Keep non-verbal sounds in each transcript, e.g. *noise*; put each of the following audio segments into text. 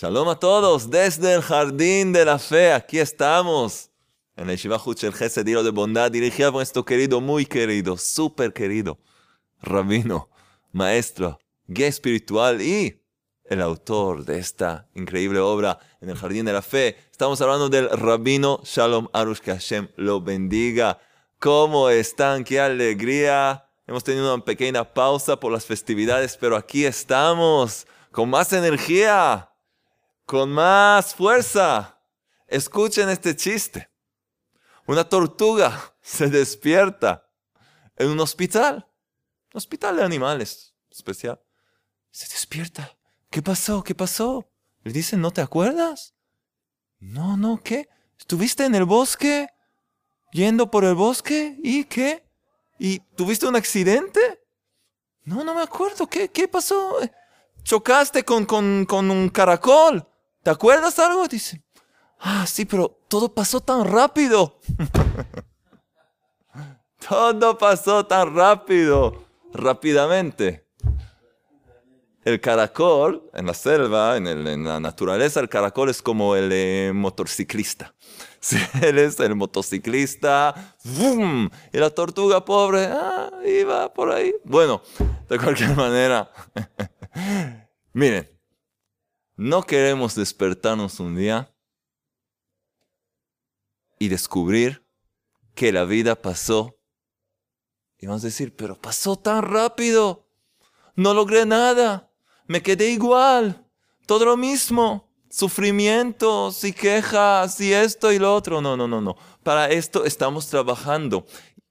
Shalom a todos desde el Jardín de la Fe. Aquí estamos en el Shiva el Gesed de Bondad, dirigida por nuestro querido, muy querido, súper querido, rabino, maestro, guía espiritual y el autor de esta increíble obra en el Jardín de la Fe. Estamos hablando del rabino Shalom Arush, que Hashem lo bendiga. ¿Cómo están? ¡Qué alegría! Hemos tenido una pequeña pausa por las festividades, pero aquí estamos con más energía con más fuerza. Escuchen este chiste. Una tortuga *laughs* se despierta en un hospital, un hospital de animales especial. Se despierta. ¿Qué pasó? ¿Qué pasó? Le dicen, ¿no te acuerdas? No, no, ¿qué? ¿Estuviste en el bosque? ¿Yendo por el bosque? ¿Y qué? ¿Y tuviste un accidente? No, no me acuerdo. ¿Qué, qué pasó? ¿Chocaste con, con, con un caracol? ¿Te acuerdas algo? Dice, ah, sí, pero todo pasó tan rápido. *laughs* todo pasó tan rápido, rápidamente. El caracol, en la selva, en, la naturaleza, el caracol es como el eh, motociclista. *laughs* Si él es el motociclista, ¡boom! y la tortuga pobre, ah, iba por ahí. Bueno, de cualquier *laughs* manera, miren, no queremos despertarnos un día y descubrir que la vida pasó. Y vamos a decir, pero pasó tan rápido. No logré nada. Me quedé igual. Todo lo mismo. Sufrimientos y quejas y esto y lo otro. No, no, no, no. Para esto estamos trabajando.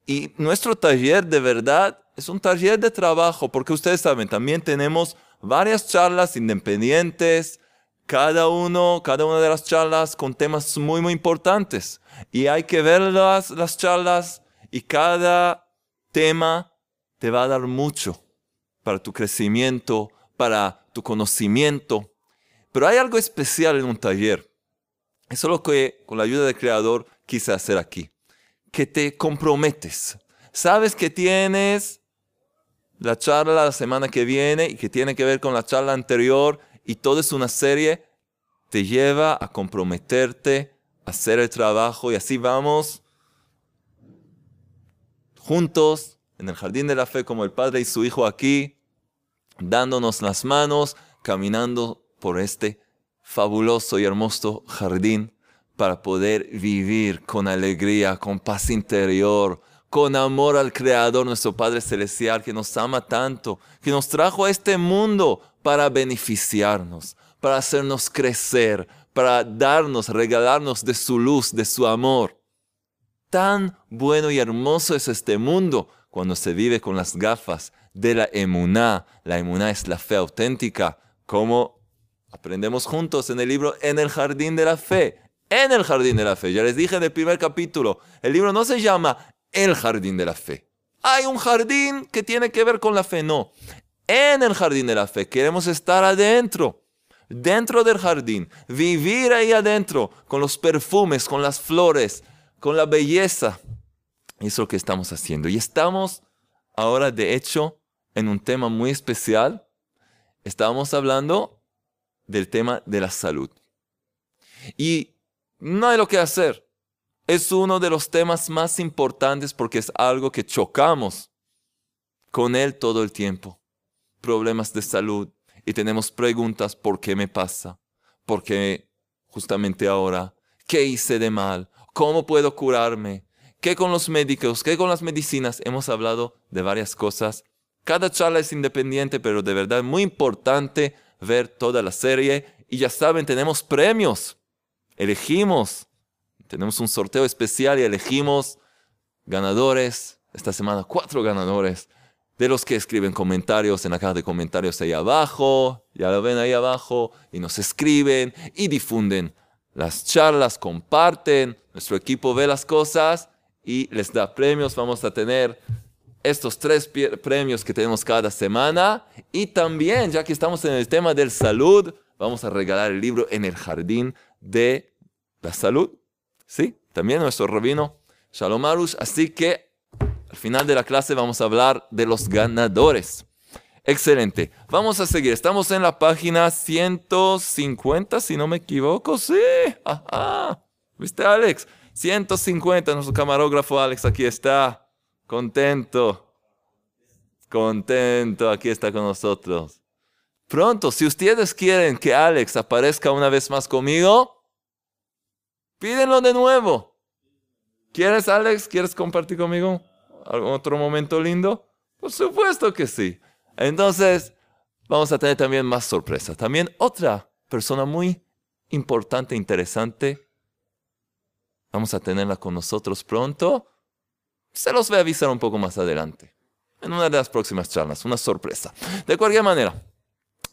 Y nuestro taller de verdad es un taller de trabajo, porque ustedes saben, también tenemos varias charlas independientes, cada uno, cada una de las charlas con temas muy, muy importantes. Y hay que ver las, las charlas y cada tema te va a dar mucho para tu crecimiento, para tu conocimiento. Pero hay algo especial en un taller. Eso es lo que con la ayuda del Creador quise hacer aquí. Que te comprometes. Sabes que tienes la charla la semana que viene y que tiene que ver con la charla anterior y todo es una serie, te lleva a comprometerte, a hacer el trabajo y así vamos juntos en el jardín de la fe como el Padre y su Hijo aquí, dándonos las manos, caminando por este fabuloso y hermoso jardín para poder vivir con alegría, con paz interior, con amor al Creador, nuestro Padre Celestial, que nos ama tanto, que nos trajo a este mundo para beneficiarnos, para hacernos crecer, para darnos, regalarnos de su luz, de su amor. Tan bueno y hermoso es este mundo cuando se vive con las gafas de la emuná. La emuná es la fe auténtica, como aprendemos juntos en el libro En el Jardín de la Fe. En el Jardín de la Fe. Ya les dije en el primer capítulo, el libro no se llama el jardín de la fe. Hay un jardín que tiene que ver con la fe, no. En el jardín de la fe queremos estar adentro, dentro del jardín, vivir ahí adentro, con los perfumes, con las flores, con la belleza. Eso es lo que estamos haciendo. Y estamos ahora, de hecho, en un tema muy especial. Estamos hablando del tema de la salud. Y no hay lo que hacer es uno de los temas más importantes porque es algo que chocamos con él todo el tiempo. Problemas de salud y tenemos preguntas, ¿por qué me pasa? ¿Por qué justamente ahora? ¿Qué hice de mal? ¿Cómo puedo curarme? ¿Qué con los médicos? ¿Qué con las medicinas? Hemos hablado de varias cosas. Cada charla es independiente, pero de verdad muy importante ver toda la serie. Y ya saben, tenemos premios. Elegimos tenemos un sorteo especial y elegimos ganadores. Esta semana cuatro ganadores de los que escriben comentarios en la caja de comentarios ahí abajo. Ya lo ven ahí abajo. Y nos escriben y difunden las charlas, comparten. Nuestro equipo ve las cosas y les da premios. Vamos a tener estos tres premios que tenemos cada semana. Y también, ya que estamos en el tema del salud, vamos a regalar el libro en el jardín de la salud. ¿Sí? También nuestro rabino Shalom Arush. Así que al final de la clase vamos a hablar de los ganadores. Excelente. Vamos a seguir. Estamos en la página 150, si no me equivoco. Sí. Ajá. ¿Viste, Alex? 150. Nuestro camarógrafo Alex aquí está. Contento. Contento. Aquí está con nosotros. Pronto, si ustedes quieren que Alex aparezca una vez más conmigo, pídenlo de nuevo. ¿Quieres, Alex? ¿Quieres compartir conmigo algún otro momento lindo? Por supuesto que sí. Entonces, vamos a tener también más sorpresas. También otra persona muy importante, interesante. Vamos a tenerla con nosotros pronto. Se los voy a avisar un poco más adelante. En una de las próximas charlas. Una sorpresa. De cualquier manera.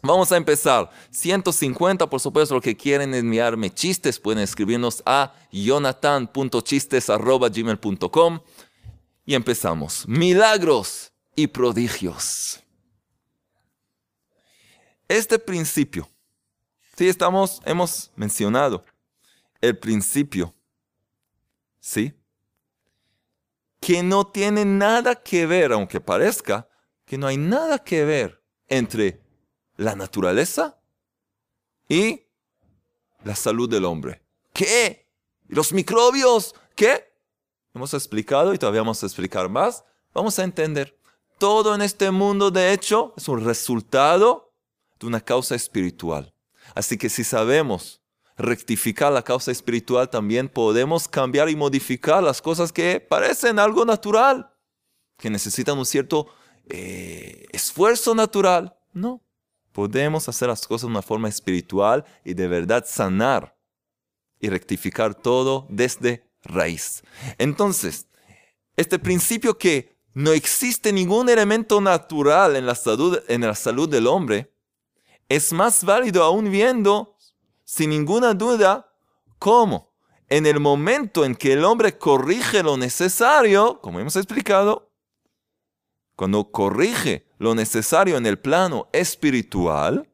Vamos a empezar. 150, por supuesto, los que quieren enviarme chistes pueden escribirnos a jonathan.chistes.gmail.com y empezamos. Milagros y prodigios este principio, sí, estamos, hemos mencionado el principio, ¿sí? Que no tiene nada que ver, aunque parezca que no hay nada que ver entre la naturaleza y la salud del hombre. ¿Qué? ¿Los microbios? ¿Qué? Hemos explicado y todavía vamos a explicar más. Vamos a entender. Todo en este mundo, de hecho, es un resultado de una causa espiritual. Así que si sabemos rectificar la causa espiritual, también podemos cambiar y modificar las cosas que parecen algo natural, que necesitan un cierto eh, esfuerzo natural. No, podemos hacer las cosas de una forma espiritual y de verdad sanar y rectificar todo desde raíz. Entonces, este principio que no existe ningún elemento natural en la salud, en la salud del hombre, es más válido aún viendo, sin ninguna duda, cómo en el momento en que el hombre corrige lo necesario, como hemos explicado, cuando corrige lo necesario en el plano espiritual,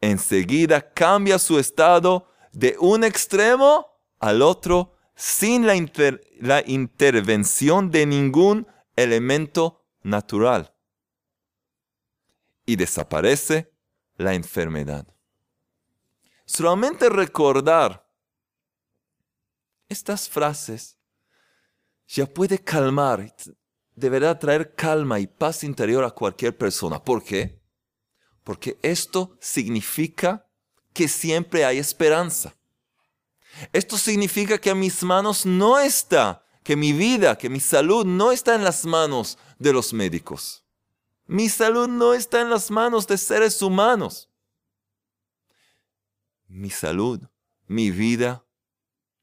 enseguida cambia su estado de un extremo al otro sin la, la intervención de ningún elemento natural. Y desaparece la enfermedad. Solamente recordar estas frases ya puede calmar, deberá traer calma y paz interior a cualquier persona. ¿Por qué? Porque esto significa que siempre hay esperanza. Esto significa que a mis manos no está, que mi vida, que mi salud no está en las manos de los médicos. Mi salud no está en las manos de seres humanos. Mi salud, mi vida,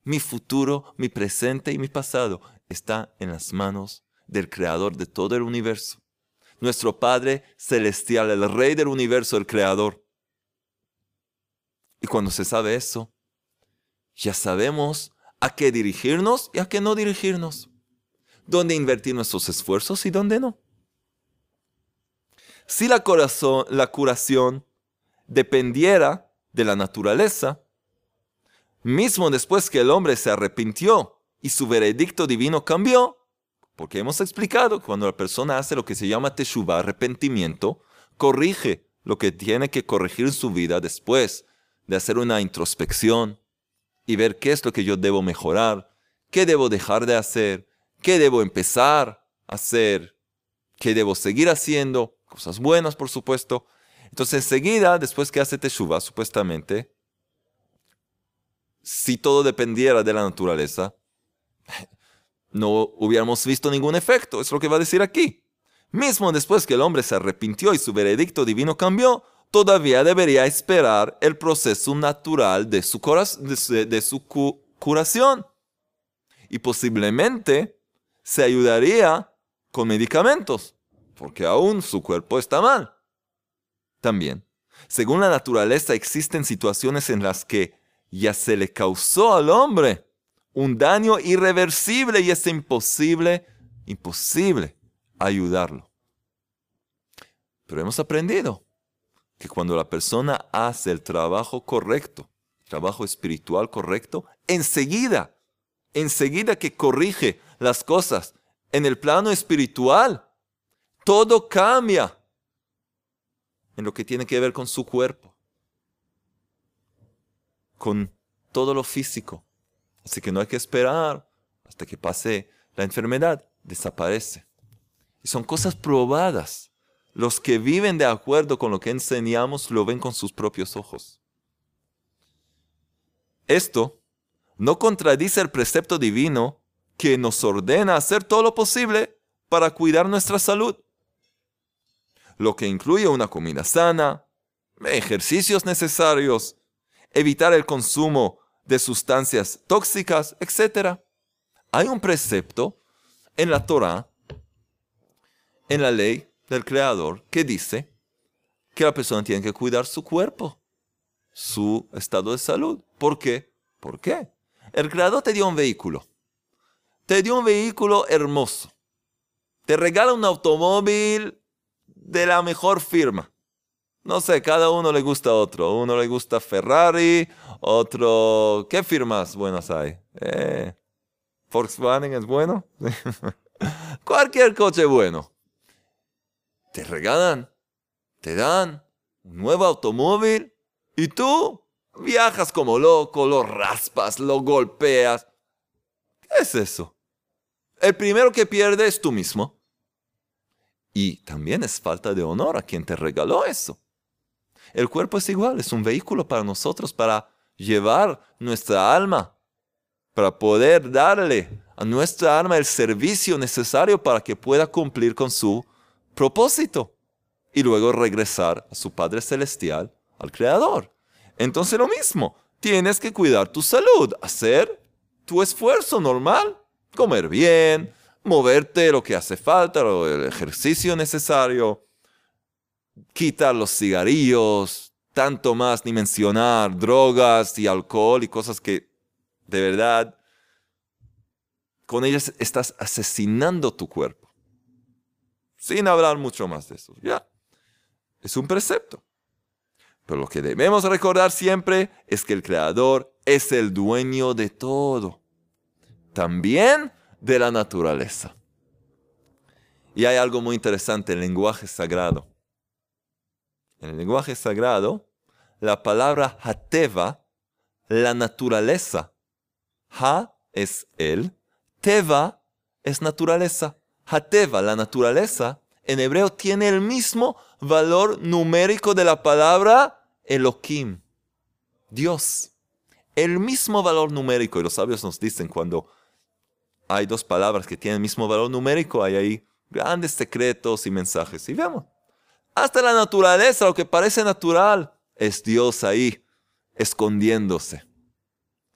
mi futuro, mi presente y mi pasado está en las manos del Creador de todo el universo. Nuestro Padre Celestial, el Rey del universo, el Creador. Y cuando se sabe eso, ya sabemos a qué dirigirnos y a qué no dirigirnos. Dónde invertir nuestros esfuerzos y dónde no. Si la, curación dependiera de la naturaleza, mismo después que el hombre se arrepintió y su veredicto divino cambió, porque hemos explicado cuando la persona hace lo que se llama teshuva, arrepentimiento, corrige lo que tiene que corregir en su vida después de hacer una introspección y ver qué es lo que yo debo mejorar, qué debo dejar de hacer, qué debo empezar a hacer, qué debo seguir haciendo, cosas buenas, por supuesto. Entonces, enseguida, después que hace Teshuva, supuestamente, si todo dependiera de la naturaleza, no hubiéramos visto ningún efecto. Es lo que va a decir aquí. Mismo después que el hombre se arrepintió y su veredicto divino cambió, todavía debería esperar el proceso natural de su, curación. Y posiblemente se ayudaría con medicamentos porque aún su cuerpo está mal. También, según la naturaleza, existen situaciones en las que ya se le causó al hombre un daño irreversible y es imposible, imposible ayudarlo. Pero hemos aprendido que cuando la persona hace el trabajo correcto, trabajo espiritual correcto, enseguida, enseguida que corrige las cosas en el plano espiritual, todo cambia. en lo que tiene que ver con su cuerpo, con todo lo físico. Así que no hay que esperar hasta que pase la enfermedad, desaparece. Y son cosas probadas. Los que viven de acuerdo con lo que enseñamos lo ven con sus propios ojos. Esto no contradice el precepto divino que nos ordena hacer todo lo posible para cuidar nuestra salud, lo que incluye una comida sana, ejercicios necesarios, evitar el consumo de sustancias tóxicas, etc. Hay un precepto en la Torah, en la ley del Creador, que dice que la persona tiene que cuidar su cuerpo, su estado de salud. ¿Por qué? ¿Por qué? El Creador te dio un vehículo. Te dio un vehículo hermoso. Te regala un automóvil de la mejor firma. No sé, cada uno le gusta otro. Uno le gusta Ferrari, otro... ¿Qué firmas buenas hay? Eh, Volkswagen es bueno. *laughs* Cualquier coche bueno. Te regalan, te dan un nuevo automóvil y tú viajas como loco, lo raspas, lo golpeas. ¿Qué es eso? El primero que pierde es tú mismo. Y también es falta de honor a quien te regaló eso. El cuerpo es igual, es un vehículo para nosotros para llevar nuestra alma, para poder darle a nuestra alma el servicio necesario para que pueda cumplir con su propósito y luego regresar a su Padre Celestial, al Creador. Entonces lo mismo, tienes que cuidar tu salud, hacer tu esfuerzo normal, comer bien, moverte lo que hace falta, el ejercicio necesario, quitar los cigarrillos, tanto más ni mencionar drogas y alcohol y cosas que de verdad con ellas estás asesinando tu cuerpo. Sin hablar mucho más de eso. Ya. Es un precepto. Pero lo que debemos recordar siempre es que el Creador es el dueño de todo. También de la naturaleza. Y hay algo muy interesante en el lenguaje sagrado. En el lenguaje sagrado, la palabra hateva, la naturaleza. Ha es él, teva es naturaleza. Hateva, la naturaleza, en hebreo tiene el mismo valor numérico de la palabra Elohim, Dios. El mismo valor numérico, y los sabios nos dicen cuando hay dos palabras que tienen el mismo valor numérico, hay ahí grandes secretos y mensajes. Y vemos, hasta la naturaleza, lo que parece natural, es Dios ahí, escondiéndose,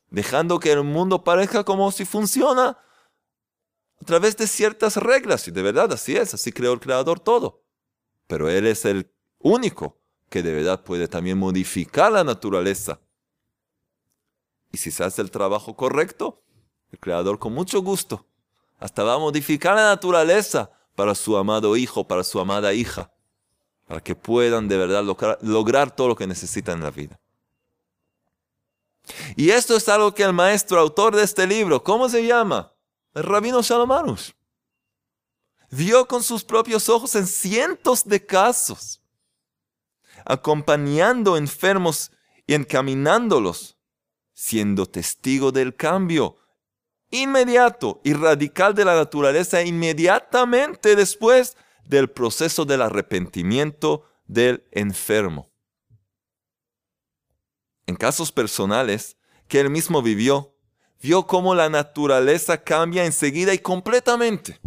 dejando que el mundo parezca como si funciona a través de ciertas reglas. Y de verdad así es, así creó el Creador todo. Pero Él es el único que de verdad puede también modificar la naturaleza. Y si se hace el trabajo correcto, el Creador con mucho gusto hasta va a modificar la naturaleza para su amado hijo, para su amada hija, para que puedan de verdad lograr, todo lo que necesitan en la vida. Y esto es algo que el maestro autor de este libro, ¿cómo se llama? El rabino Shalomarus. Vio con sus propios ojos en cientos de casos, acompañando enfermos y encaminándolos, siendo testigo del cambio inmediato y radical de la naturaleza inmediatamente después del proceso del arrepentimiento del enfermo. En casos personales que él mismo vivió, vio cómo la naturaleza cambia enseguida y completamente.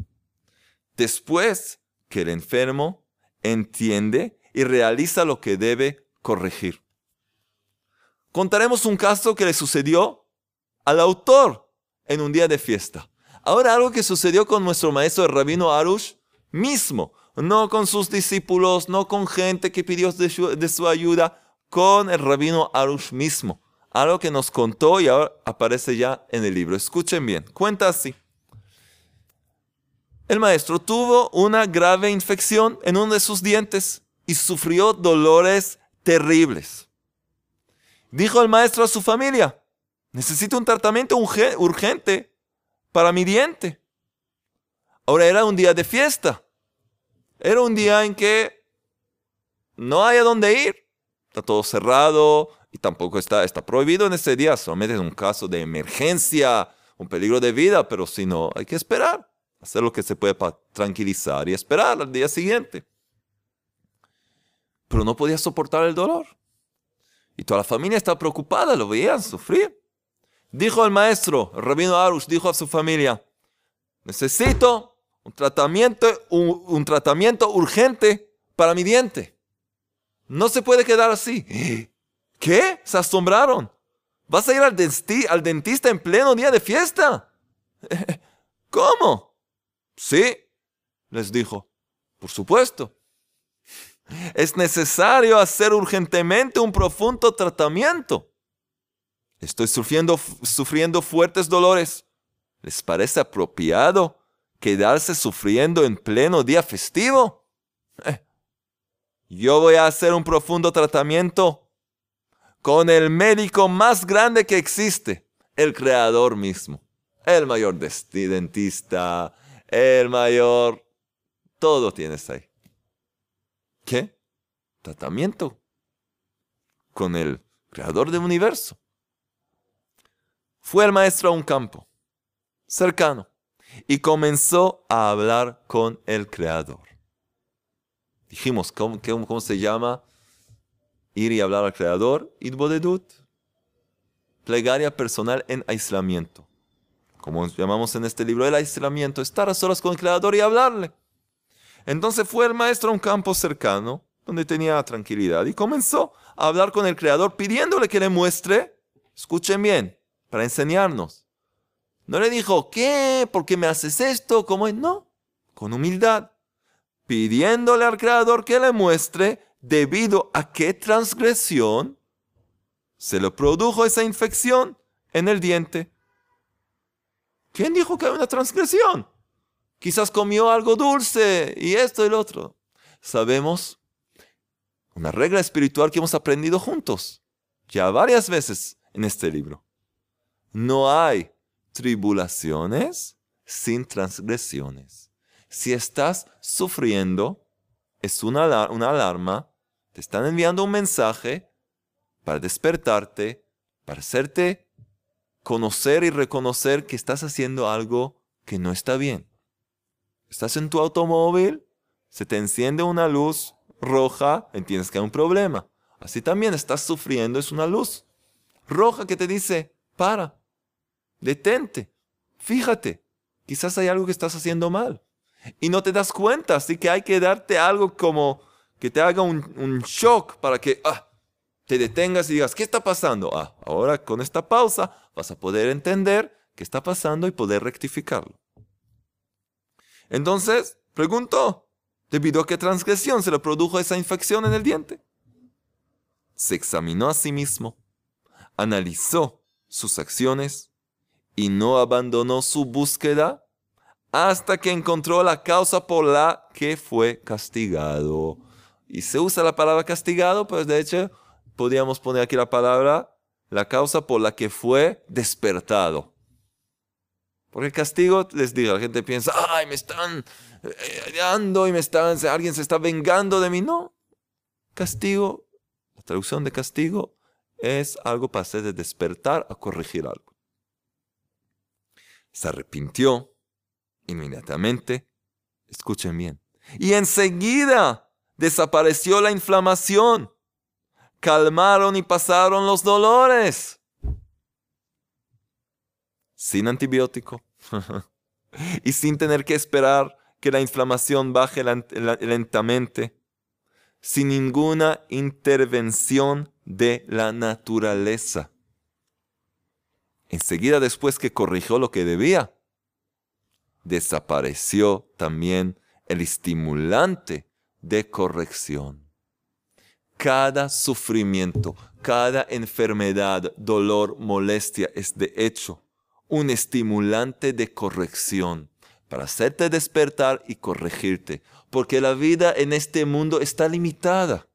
Después que el enfermo entiende y realiza lo que debe corregir. Contaremos un caso que le sucedió al autor en un día de fiesta. Ahora algo que sucedió con nuestro maestro rabino Arush mismo, no con sus discípulos, no con gente que pidió de su, ayuda, con el rabino Arush mismo. Algo que nos contó y ahora aparece ya en el libro. Escuchen bien, cuenta así. El maestro tuvo una grave infección en uno de sus dientes y sufrió dolores terribles. Dijo el maestro a su familia, Necesito un tratamiento urgente para mi diente. Ahora era un día de fiesta. Era un día en que no hay a dónde ir. Está todo cerrado y tampoco está, está prohibido en ese día, solamente en un caso de emergencia, un peligro de vida, pero si no, hay que esperar, hacer lo que se puede para tranquilizar y esperar al día siguiente. Pero no podía soportar el dolor. Y toda la familia estaba preocupada, lo veían sufrir. Dijo el maestro, el rabino Arush, dijo a su familia, necesito un tratamiento, un, tratamiento urgente para mi diente. No se puede quedar así. *gasps* ¿Qué? Se asombraron. ¿Vas a ir al, al dentista en pleno día de fiesta? *laughs* ¿Cómo? Sí, les dijo. Por supuesto. Es necesario hacer urgentemente un profundo tratamiento. Estoy sufriendo, sufriendo fuertes dolores. ¿Les parece apropiado quedarse sufriendo en pleno día festivo? Eh, yo voy a hacer un profundo tratamiento con el médico más grande que existe, el creador mismo, el mayor dentista, el mayor, todo tienes ahí. ¿Qué? Tratamiento con el creador del universo. Fue el maestro a un campo cercano y comenzó a hablar con el creador. Dijimos, ¿cómo, cómo se llama? Ir y hablar al creador. Idbodedut. Plegaria personal en aislamiento. Como llamamos en este libro, el aislamiento, estar a solas con el creador y hablarle. Entonces fue el maestro a un campo cercano donde tenía tranquilidad y comenzó a hablar con el creador pidiéndole que le muestre, escuchen bien, para enseñarnos. No le dijo, ¿qué? ¿Por qué me haces esto? ¿Cómo es? No, con humildad, pidiéndole al creador que le muestre debido a qué transgresión se le produjo esa infección en el diente. ¿Quién dijo que hay una transgresión? Quizás comió algo dulce y esto y lo otro. Sabemos una regla espiritual que hemos aprendido juntos ya varias veces en este libro. No hay tribulaciones sin transgresiones. Si estás sufriendo, es una, una alarma, te están enviando un mensaje para despertarte, para hacerte conocer y reconocer que estás haciendo algo que no está bien. Estás en tu automóvil, se te enciende una luz roja, entiendes que hay un problema. Así también estás sufriendo, es una luz roja que te dice, para, detente, fíjate, quizás hay algo que estás haciendo mal. Y no te das cuenta, así que hay que darte algo como que te haga un, shock para que ah, te detengas y digas, ¿qué está pasando? Ah, ahora con esta pausa vas a poder entender qué está pasando y poder rectificarlo. Entonces, preguntó, ¿debido a qué transgresión se le produjo esa infección en el diente? Se examinó a sí mismo, analizó sus acciones y no abandonó su búsqueda hasta que encontró la causa por la que fue castigado. Y se usa la palabra castigado, pues de hecho podríamos poner aquí la palabra la causa por la que fue despertado. Porque el castigo, les digo, la gente piensa, ay, me están eh, dando y me están, alguien se está vengando de mí. No, castigo, la traducción de castigo es algo para hacer de despertar a corregir algo. Se arrepintió inmediatamente, escuchen bien, y enseguida desapareció la inflamación, calmaron y pasaron los dolores. Sin antibiótico. *laughs* Y sin tener que esperar que la inflamación baje lentamente, sin ninguna intervención de la naturaleza. Enseguida después que corrigió lo que debía, desapareció también el estimulante de corrección. Cada sufrimiento, cada enfermedad, dolor, molestia es de hecho un estimulante de corrección para hacerte despertar y corregirte, porque la vida en este mundo está limitada.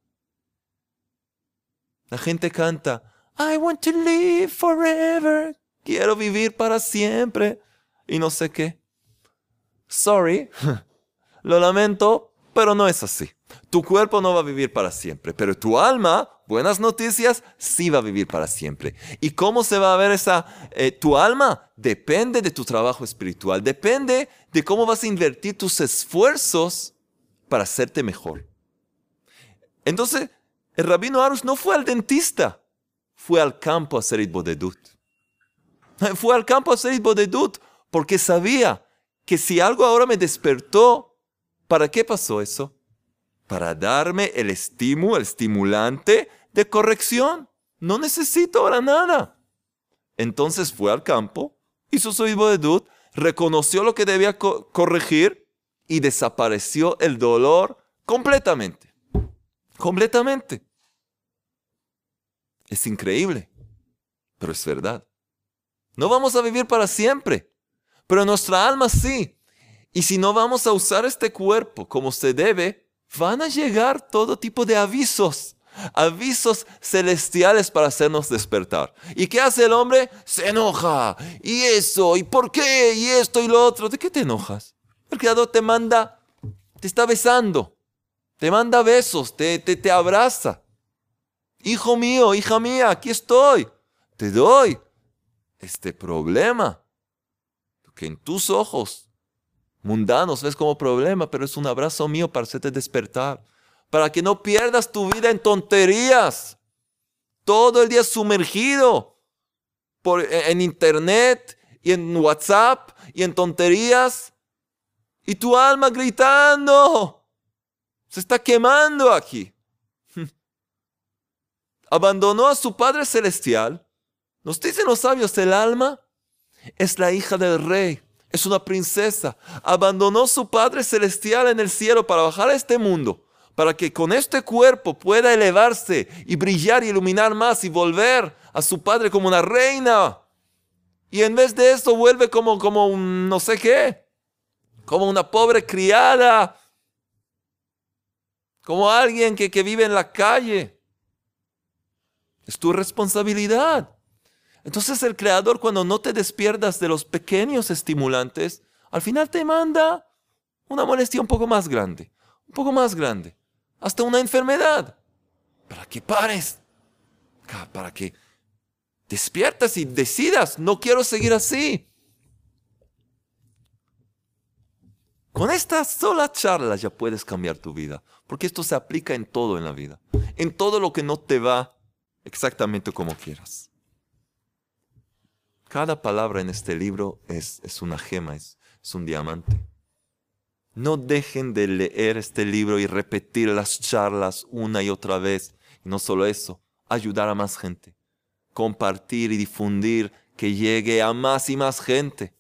La gente canta, I want to live forever, quiero vivir para siempre, y no sé qué. Sorry, *laughs* lo lamento, pero no es así. Tu cuerpo no va a vivir para siempre, pero tu alma, buenas noticias, sí va a vivir para siempre. ¿Y cómo se va a ver esa, eh, tu alma? Depende de tu trabajo espiritual, depende de cómo vas a invertir tus esfuerzos para hacerte mejor. Entonces, el rabino Arush no fue al dentista, fue al campo a hacer Itbodedut. *laughs* Fue al campo a hacer Itbodedut porque sabía que si algo ahora me despertó, ¿para qué pasó eso? Para darme el estímulo, el estimulante de corrección. No necesito ahora nada. Entonces fue al campo, hizo su Itbodedut, reconoció lo que debía corregir y desapareció el dolor completamente. Completamente. Es increíble, pero es verdad. No vamos a vivir para siempre, pero nuestra alma sí. Y si no vamos a usar este cuerpo como se debe, van a llegar todo tipo de avisos, avisos celestiales para hacernos despertar. ¿Y qué hace el hombre? Se enoja. ¿Y eso? ¿Y por qué? ¿Y esto y lo otro? ¿De qué te enojas? El Creador te manda, te está besando, te manda besos, te, te, te abraza. Hijo mío, hija mía, aquí estoy. Te doy este problema. Que en tus ojos mundanos ves como problema, pero es un abrazo mío para hacerte despertar. Para que no pierdas tu vida en tonterías. Todo el día sumergido por, en internet y en WhatsApp y en tonterías y tu alma gritando. Se está quemando aquí. *laughs* Abandonó a su Padre Celestial. Nos dicen los sabios, el alma es la hija del rey, es una princesa. Abandonó su Padre Celestial en el cielo para bajar a este mundo, para que con este cuerpo pueda elevarse y brillar y iluminar más y volver a su Padre como una reina. Y en vez de eso vuelve como, como un no sé qué como una pobre criada, como alguien que, que vive en la calle. Es tu responsabilidad. Entonces el creador cuando no te despiertas de los pequeños estimulantes, al final te manda una molestia un poco más grande, un poco más grande, hasta una enfermedad, para que pares, para que despiertas y decidas, no quiero seguir así. Con esta sola charla ya puedes cambiar tu vida, porque esto se aplica en todo en la vida, en todo lo que no te va exactamente como quieras. Cada palabra en este libro es, es una gema, es, es un diamante. No dejen de leer este libro y repetir las charlas una y otra vez. Y no solo eso, ayudar a más gente, compartir y difundir que llegue a más y más gente.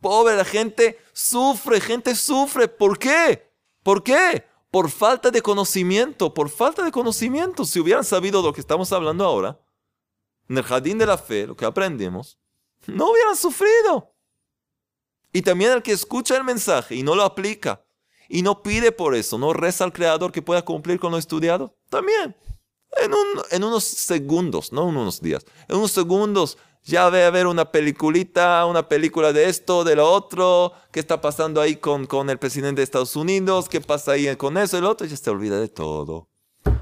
Pobre, la gente sufre, gente sufre. ¿Por qué? ¿Por qué? Por falta de conocimiento, por falta de conocimiento. Si hubieran sabido lo que estamos hablando ahora, en el jardín de la fe, lo que aprendemos, no hubieran sufrido. Y también el que escucha el mensaje y no lo aplica y no pide por eso, no reza al Creador que pueda cumplir con lo estudiado, también. En, en unos segundos, no en unos días, en unos segundos ya ve a ver una peliculita, una película de esto, de lo otro, qué está pasando ahí con, con el presidente de Estados Unidos, qué pasa ahí con eso lo otro, ya se olvida de todo.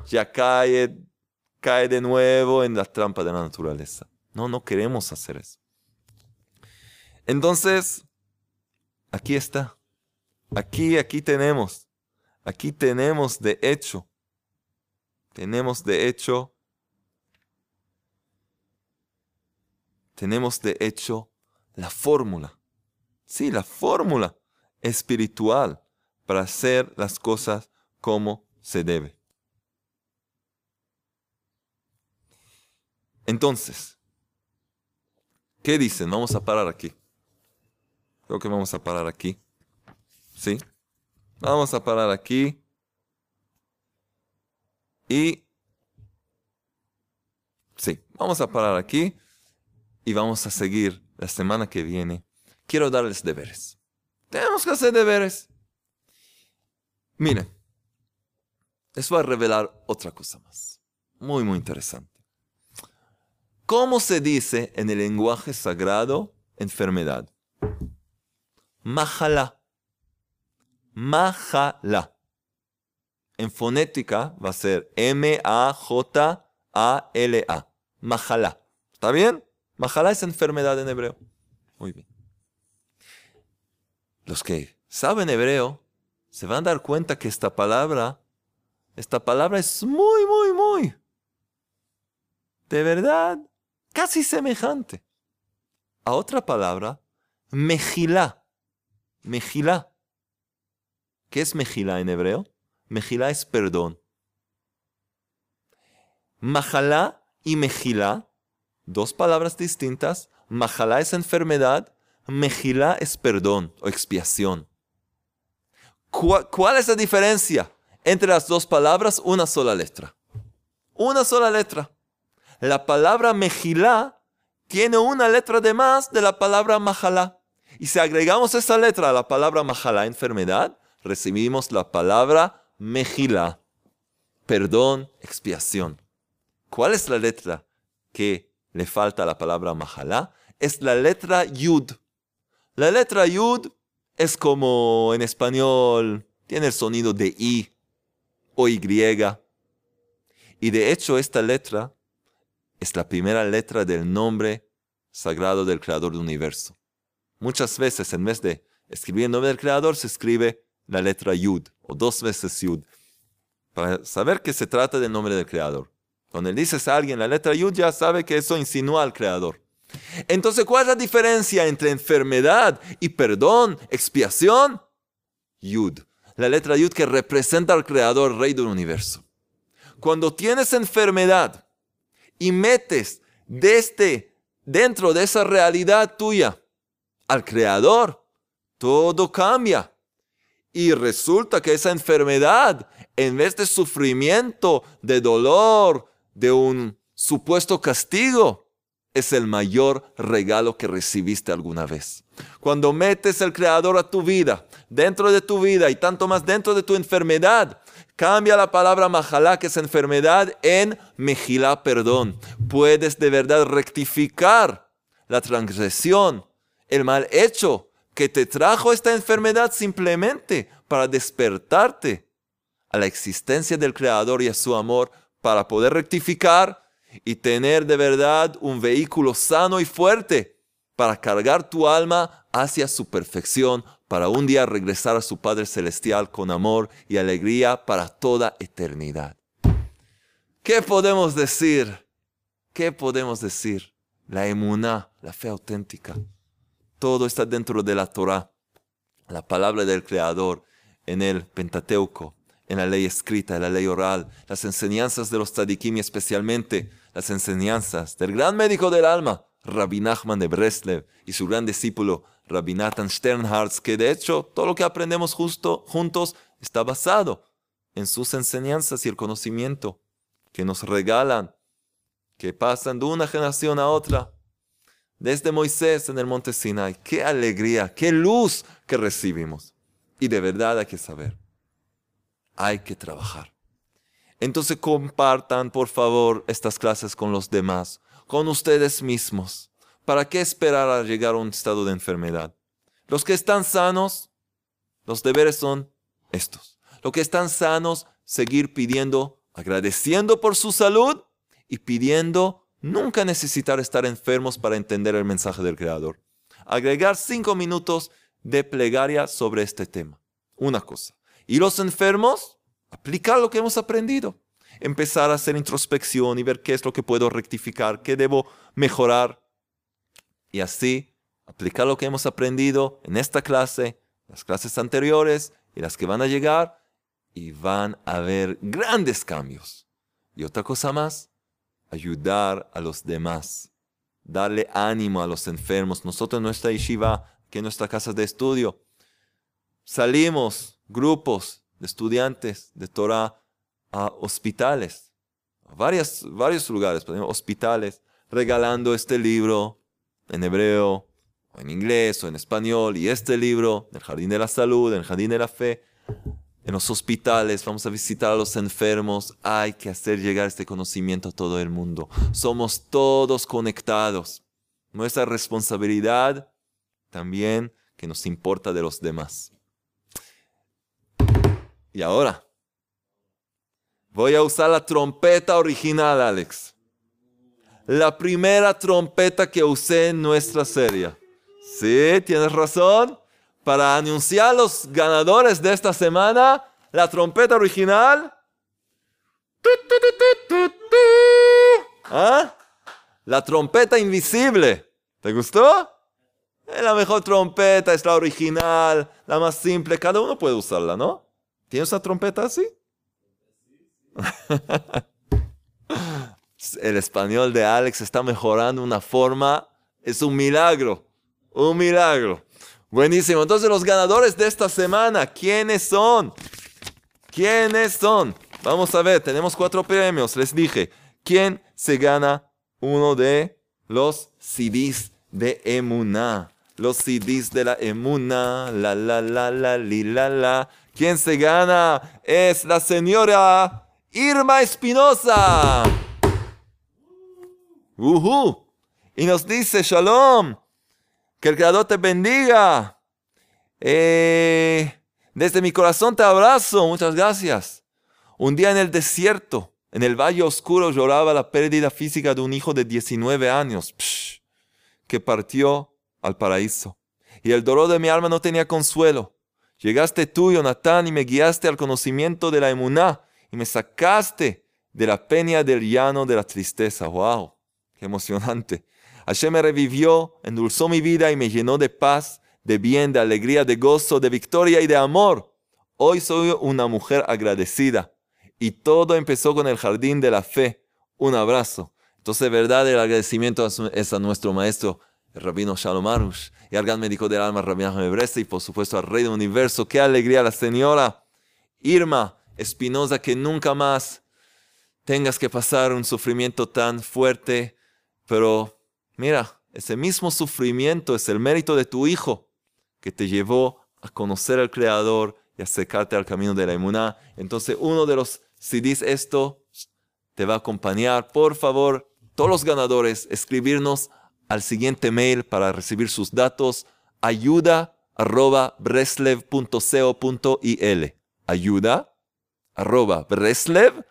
Ya cae, cae de nuevo en la trampa de la naturaleza. No, no queremos hacer eso. Entonces, aquí está. Aquí, aquí tenemos. Aquí tenemos de hecho. Tenemos de hecho tenemos de hecho la fórmula. Sí, la fórmula espiritual para hacer las cosas como se debe. Entonces, ¿qué dicen? Vamos a parar aquí. Creo que vamos a parar aquí. ¿Sí? Vamos a parar aquí. Y... Sí, vamos a parar aquí y vamos a seguir la semana que viene. Quiero darles deberes. Tenemos que hacer deberes. Miren, les voy a revelar otra cosa más. Muy, muy interesante. ¿Cómo se dice en el lenguaje sagrado enfermedad? Mahala. Mahala. En fonética va a ser M-A-J-A-L-A. Majalá. ¿Está bien? Majalá es enfermedad en hebreo. Muy bien. Los que saben hebreo se van a dar cuenta que esta palabra, esta palabra es muy, muy, muy, de verdad, casi semejante a otra palabra, mejilá. Mejilá. ¿Qué es mejilá en hebreo? Mejilá es perdón. Majalá y mejilá, dos palabras distintas. Majalá es enfermedad, mejilá es perdón o expiación. ¿Cuál, es la diferencia entre las dos palabras? Una sola letra. Una sola letra. La palabra mejilá tiene una letra de más de la palabra majalá. Y si agregamos esa letra a la palabra majalá, enfermedad, recibimos la palabra mejilá, perdón, expiación. ¿Cuál es la letra que le falta a la palabra majalá? Es la letra yud. La letra yud es como en español, tiene el sonido de i o y. Y de hecho esta letra es la primera letra del nombre sagrado del creador del universo. Muchas veces en vez de escribir el nombre del creador se escribe la letra Yud o dos veces Yud para saber que se trata del nombre del creador. Cuando le dices a alguien la letra Yud ya sabe que eso insinúa al creador. Entonces, ¿cuál es la diferencia entre enfermedad y perdón, expiación? Yud. La letra Yud que representa al creador, rey del universo. Cuando tienes enfermedad, y metes desde este, dentro de esa realidad tuya al Creador, todo cambia. Y resulta que esa enfermedad, en vez de sufrimiento, de dolor, de un supuesto castigo, es el mayor regalo que recibiste alguna vez. Cuando metes el Creador a tu vida, dentro de tu vida y tanto más dentro de tu enfermedad, Cambia la palabra majalá, que es enfermedad, en mejilá, perdón. Puedes de verdad rectificar la transgresión, el mal hecho que te trajo esta enfermedad simplemente para despertarte a la existencia del Creador y a su amor, para poder rectificar y tener de verdad un vehículo sano y fuerte para cargar tu alma hacia su perfección, para un día regresar a su Padre Celestial con amor y alegría para toda eternidad. ¿Qué podemos decir? ¿Qué podemos decir? La emuná, la fe auténtica. Todo está dentro de la Torah, la palabra del Creador, en el Pentateuco, en la ley escrita, en la ley oral, las enseñanzas de los tzadikim y especialmente las enseñanzas del gran médico del alma, Rabbi Nachman de Breslev y su gran discípulo Rabbi Nathan Sternhardt, que de hecho todo lo que aprendemos justo, juntos está basado en sus enseñanzas y el conocimiento que nos regalan, que pasan de una generación a otra. Desde Moisés en el monte Sinai, qué alegría, qué luz que recibimos. Y de verdad hay que saber, hay que trabajar. Entonces compartan por favor estas clases con los demás, con ustedes mismos. ¿Para qué esperar a llegar a un estado de enfermedad? Los que están sanos, los deberes son estos. Los que están sanos, seguir pidiendo, agradeciendo por su salud y pidiendo nunca necesitar estar enfermos para entender el mensaje del Creador. Agregar cinco minutos de plegaria sobre este tema. Una cosa. Y los enfermos, aplicar lo que hemos aprendido. Empezar a hacer introspección y ver qué es lo que puedo rectificar, qué debo mejorar y así aplicar lo que hemos aprendido en esta clase, las clases anteriores y las que van a llegar y van a haber grandes cambios. Y otra cosa más, ayudar a los demás, darle ánimo a los enfermos. Nosotros en nuestra yeshiva, que en nuestra casa de estudio, salimos grupos de estudiantes de Torah a hospitales, a varios, varios lugares, hospitales, regalando este libro, en hebreo, o en inglés, o en español, y este libro, el Jardín de la Salud, el Jardín de la Fe, en los hospitales, vamos a visitar a los enfermos, hay que hacer llegar este conocimiento a todo el mundo. Somos todos conectados. Nuestra responsabilidad también que nos importa de los demás. Y ahora, Voy a usar la trompeta original, Alex. La primera trompeta que usé en nuestra serie. Sí, tienes razón. Para anunciar los ganadores de esta semana, la trompeta original. ¿Ah? La trompeta invisible. ¿Te gustó? Es la mejor trompeta, es la original, la más simple. Cada uno puede usarla, ¿no? ¿Tienes una trompeta así? *laughs* El español de Alex está mejorando una forma, es un milagro, un milagro. Buenísimo. Entonces los ganadores de esta semana, ¿quiénes son? ¿Quiénes son? Vamos a ver, tenemos cuatro premios. Les dije, ¿quién se gana uno de los CDs de Emuná? Los CDs de la Emuna, la la la la li la la. ¿Quién se gana? Es la señora Irma Espinosa. Y nos dice, Shalom, que el Creador te bendiga. Eh, desde mi corazón te abrazo, muchas gracias. Un día en el desierto, en el valle oscuro, lloraba la pérdida física de un hijo de 19 años, que partió al paraíso. Y el dolor de mi alma no tenía consuelo. Llegaste tú, Jonatán, y me guiaste al conocimiento de la emuná, y me sacaste de la peña del llano de la tristeza. ¡Wow! ¡Qué emocionante! Hashem me revivió, endulzó mi vida y me llenó de paz, de bien, de alegría, de gozo, de victoria y de amor. Hoy soy una mujer agradecida. Y todo empezó con el jardín de la fe. Un abrazo. Entonces, verdad, el agradecimiento es a nuestro maestro, el rabino Shalom Arush, y al gran médico del alma, Rabbi Mebreste, y por supuesto al rey del universo. Qué alegría la señora Irma Espinosa, que nunca más tengas que pasar un sufrimiento tan fuerte. Pero mira, ese mismo sufrimiento es el mérito de tu hijo que te llevó a conocer al Creador y acercarte al camino de la inmunidad. Entonces, uno de los CDs esto te va a acompañar. Por favor, todos los ganadores, escribirnos al siguiente mail para recibir sus datos, ayuda arroba breslev.co.il. Ayuda arroba breslev.co.il.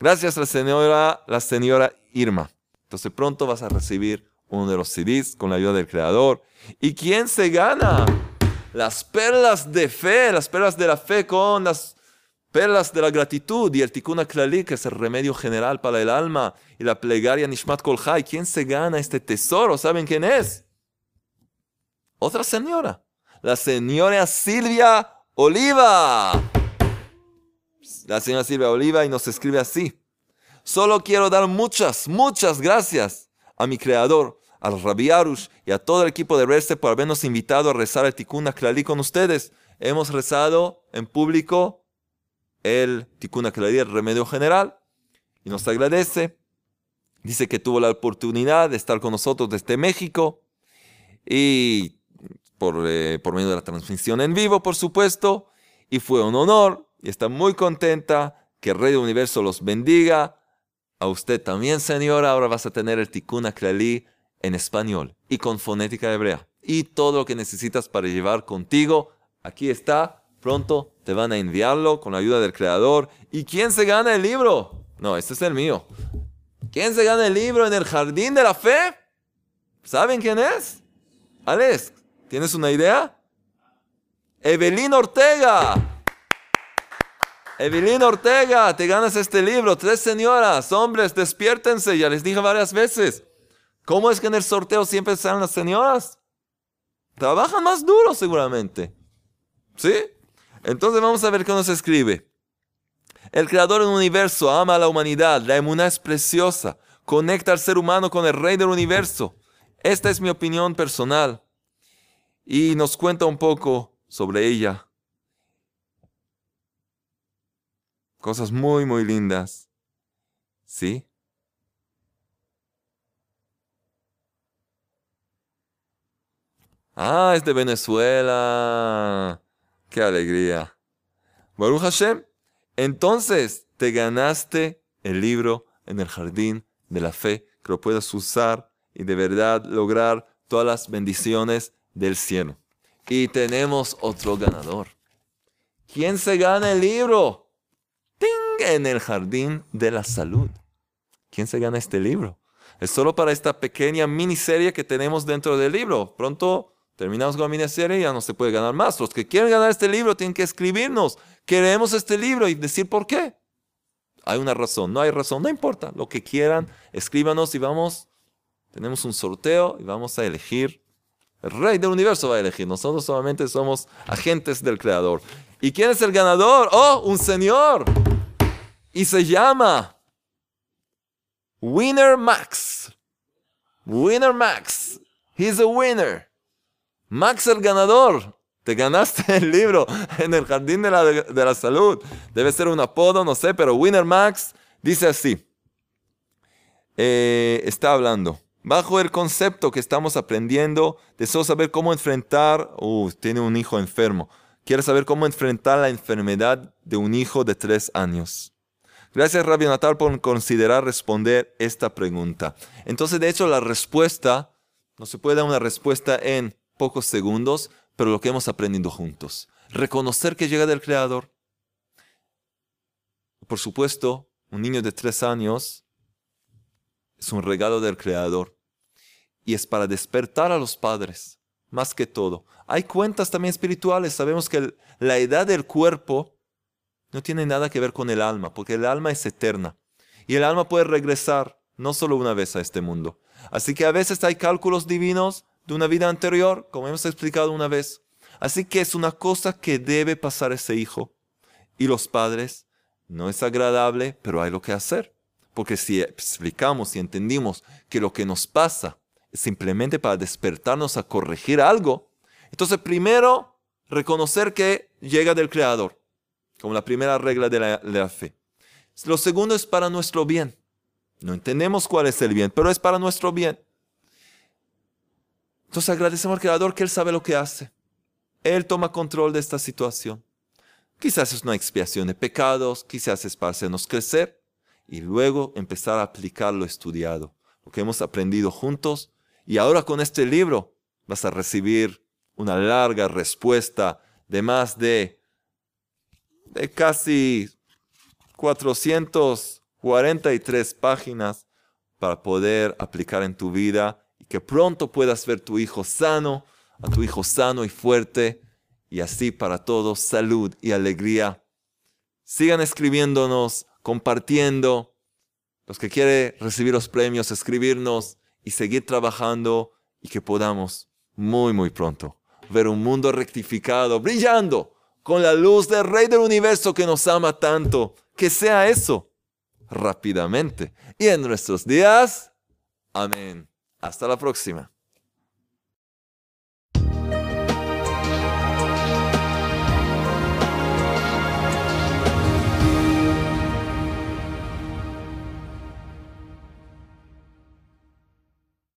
Gracias a la señora, la señora Irma. Entonces pronto vas a recibir uno de los CDs con la ayuda del creador. ¿Y quién se gana? Las perlas de fe, las perlas de la fe con las perlas de la gratitud y el tikkun klali, que es el remedio general para el alma, y la plegaria Nishmat Kol ¿Quién se gana este tesoro? ¿Saben quién es? Otra señora, la señora Silvia Oliva. La señora Silvia Oliva y nos escribe así. Solo quiero dar muchas, muchas gracias a mi creador, al Rabbi Arush y a todo el equipo de Reste por habernos invitado a rezar el Tikkun Klali con ustedes. Hemos rezado en público el Tikkun el remedio general, y nos agradece. Dice que tuvo la oportunidad de estar con nosotros desde México y por, eh, por medio de la transmisión en vivo, por supuesto, y fue un honor y está muy contenta que el Rey del Universo los bendiga. A usted también, señora, ahora vas a tener el Tikkun Aklali en español y con fonética hebrea. Y todo lo que necesitas para llevar contigo, aquí está Pronto te van a enviarlo con la ayuda del creador. ¿Y quién se gana el libro? No, este es el mío. ¿Quién se gana el libro en el jardín de la fe? ¿Saben quién es? Alex, ¿tienes una idea? Evelyn Ortega. Evelyn Ortega, te ganas este libro. Tres señoras, hombres, despiértense. Ya les dije varias veces. ¿Cómo es que en el sorteo siempre salen las señoras? Trabajan más duro seguramente. ¿Sí? Entonces vamos a ver qué nos escribe. El creador del universo ama a la humanidad. La emuná es preciosa. Conecta al ser humano con el rey del universo. Esta es mi opinión personal. Y nos cuenta un poco sobre ella. Cosas muy, muy lindas. ¿Sí? Ah, es de Venezuela. ¡Qué alegría! Baruch Hashem, entonces te ganaste el libro en el jardín de la fe, que lo puedas usar y de verdad lograr todas las bendiciones del cielo. Y tenemos otro ganador. ¿Quién se gana el libro? En el jardín de la salud. ¿Quién se gana este libro? Es solo para esta pequeña miniserie que tenemos dentro del libro. Pronto terminamos con la miniserie y ya no se puede ganar más. Los que quieren ganar este libro tienen que escribirnos. Queremos este libro y decir por qué. Hay una razón, no hay razón, no importa. Lo que quieran, escríbanos y vamos. Tenemos un sorteo y vamos a elegir. El rey del universo va a elegir. Nosotros solamente somos agentes del creador. ¿Y quién es el ganador? Oh, un señor. Y se llama Winner Max. Winner Max. He's a winner. Max el ganador. Te ganaste el libro en el jardín de la, de la salud. Debe ser un apodo, no sé, pero Winner Max dice así. Eh, está hablando. Bajo el concepto que estamos aprendiendo, deseo saber cómo enfrentar, uh, tiene un hijo enfermo, quiere saber cómo enfrentar la enfermedad de un hijo de tres años. Gracias, Rabbi Natal, por considerar responder esta pregunta. Entonces, de hecho, la respuesta, no se puede dar una respuesta en pocos segundos, pero lo que hemos aprendido juntos. Reconocer que llega del Creador. Por supuesto, un niño de tres años es un regalo del Creador y es para despertar a los padres, más que todo. Hay cuentas también espirituales. Sabemos que la edad del cuerpo no tiene nada que ver con el alma, porque el alma es eterna y el alma puede regresar no solo una vez a este mundo. Así que a veces hay cálculos divinos de una vida anterior, como hemos explicado una vez. Así que es una cosa que debe pasar ese hijo. Y los padres, no es agradable, pero hay lo que hacer. Porque si explicamos y entendimos que lo que nos pasa es simplemente para despertarnos a corregir algo, entonces primero reconocer que llega del Creador, como la primera regla de la, fe. Lo segundo es para nuestro bien. No entendemos cuál es el bien, pero es para nuestro bien. Entonces agradecemos al Creador que Él sabe lo que hace. Él toma control de esta situación. Quizás es una expiación de pecados, quizás es para hacernos crecer y luego empezar a aplicar lo estudiado, lo que hemos aprendido juntos. Y ahora con este libro vas a recibir una larga respuesta de más de, de casi 443 páginas para poder aplicar en tu vida que pronto puedas ver tu hijo sano, a tu hijo sano y fuerte, y así para todos salud y alegría. Sigan escribiéndonos, compartiendo. Los que quieren recibir los premios, escribirnos y seguir trabajando y que podamos muy, muy pronto ver un mundo rectificado, brillando con la luz del Rey del Universo que nos ama tanto. Que sea eso rápidamente. Y en nuestros días, amén. Hasta la próxima.